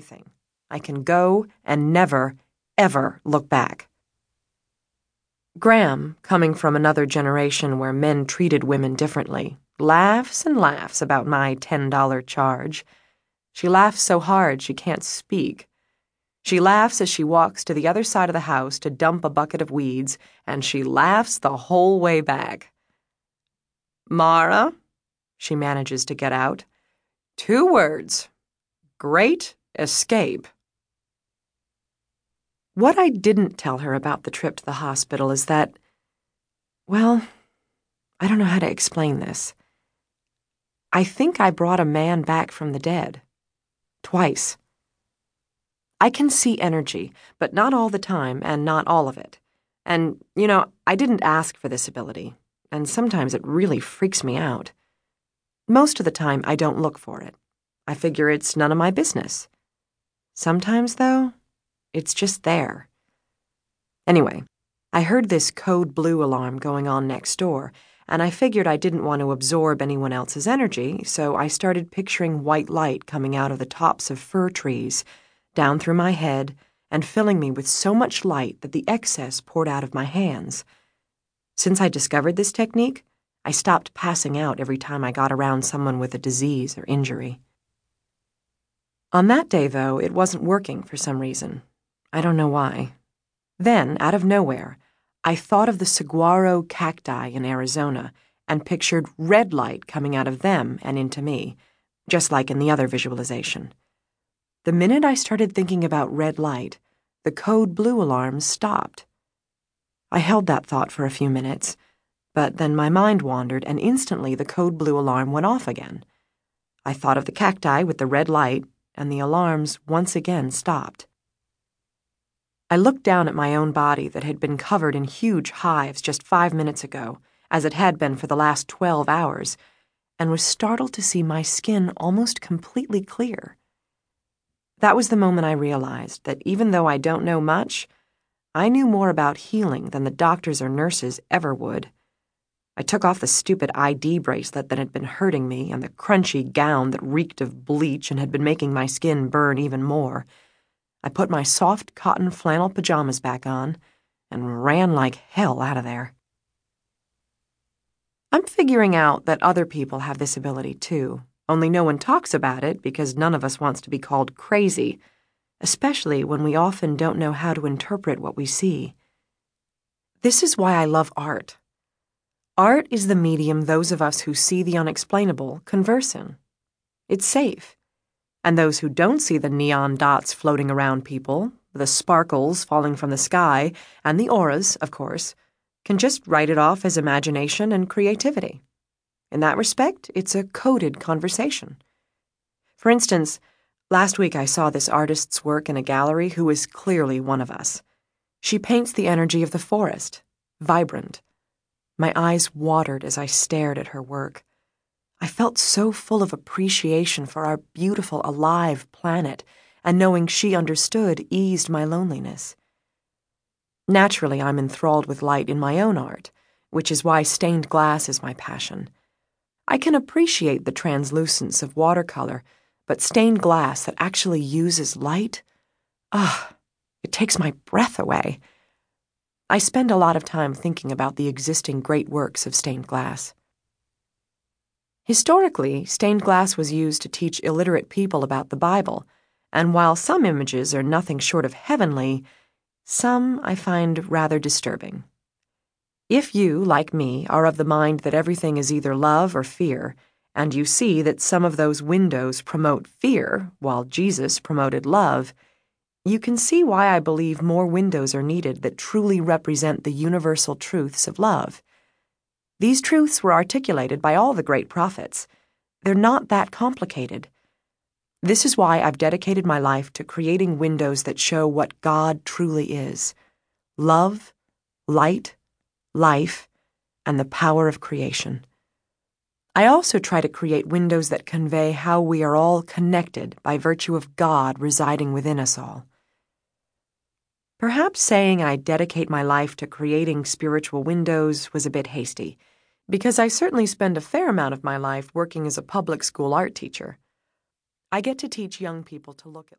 anything. I can go and never, ever look back. Gram, coming from another generation where men treated women differently, laughs and laughs about my $10 charge. She laughs so hard she can't speak. She laughs as she walks to the other side of the house to dump a bucket of weeds, and she laughs the whole way back. Mara, she manages to get out. Two words. Great escape. What I didn't tell her about the trip to the hospital is that, well, I don't know how to explain this. I think I brought a man back from the dead. Twice. I can see energy, but not all the time and not all of it. And, you know, I didn't ask for this ability, and sometimes it really freaks me out. Most of the time, I don't look for it. I figure it's none of my business. Sometimes, though, it's just there. Anyway, I heard this code blue alarm going on next door, and I figured I didn't want to absorb anyone else's energy, so I started picturing white light coming out of the tops of fir trees, down through my head, and filling me with so much light that the excess poured out of my hands. Since I discovered this technique, I stopped passing out every time I got around someone with a disease or injury. On that day, though, it wasn't working for some reason. I don't know why. Then, out of nowhere, I thought of the saguaro cacti in Arizona and pictured red light coming out of them and into me, just like in the other visualization. The minute I started thinking about red light, the code blue alarm stopped. I held that thought for a few minutes, but then my mind wandered and instantly the code blue alarm went off again. I thought of the cacti with the red light, and the alarms once again stopped. I looked down at my own body that had been covered in huge hives just five minutes ago, as it had been for the last 12 hours, and was startled to see my skin almost completely clear. That was the moment I realized that even though I don't know much, I knew more about healing than the doctors or nurses ever would. I took off the stupid ID bracelet that had been hurting me and the crunchy gown that reeked of bleach and had been making my skin burn even more I put my soft cotton flannel pajamas back on and ran like hell out of there. I'm figuring out that other people have this ability too, only no one talks about it because none of us wants to be called crazy, especially when we often don't know how to interpret what we see. This is why I love art. Art is the medium those of us who see the unexplainable converse in. It's safe and those who don't see the neon dots floating around people, the sparkles falling from the sky, and the auras, of course, can just write it off as imagination and creativity. In that respect, it's a coded conversation. For instance, last week I saw this artist's work in a gallery who is clearly one of us. She paints the energy of the forest, vibrant. My eyes watered as I stared at her work. I felt so full of appreciation for our beautiful, alive planet, and knowing she understood eased my loneliness. Naturally, I'm enthralled with light in my own art, which is why stained glass is my passion. I can appreciate the translucence of watercolor, but stained glass that actually uses light? Ah, it takes my breath away. I spend a lot of time thinking about the existing great works of stained glass. Historically, stained glass was used to teach illiterate people about the Bible, and while some images are nothing short of heavenly, some I find rather disturbing. If you, like me, are of the mind that everything is either love or fear, and you see that some of those windows promote fear while Jesus promoted love, you can see why I believe more windows are needed that truly represent the universal truths of love. These truths were articulated by all the great prophets. They're not that complicated. This is why I've dedicated my life to creating windows that show what God truly is love, light, life, and the power of creation. I also try to create windows that convey how we are all connected by virtue of God residing within us all. Perhaps saying I dedicate my life to creating spiritual windows was a bit hasty because I certainly spend a fair amount of my life working as a public school art teacher. I get to teach young people to look at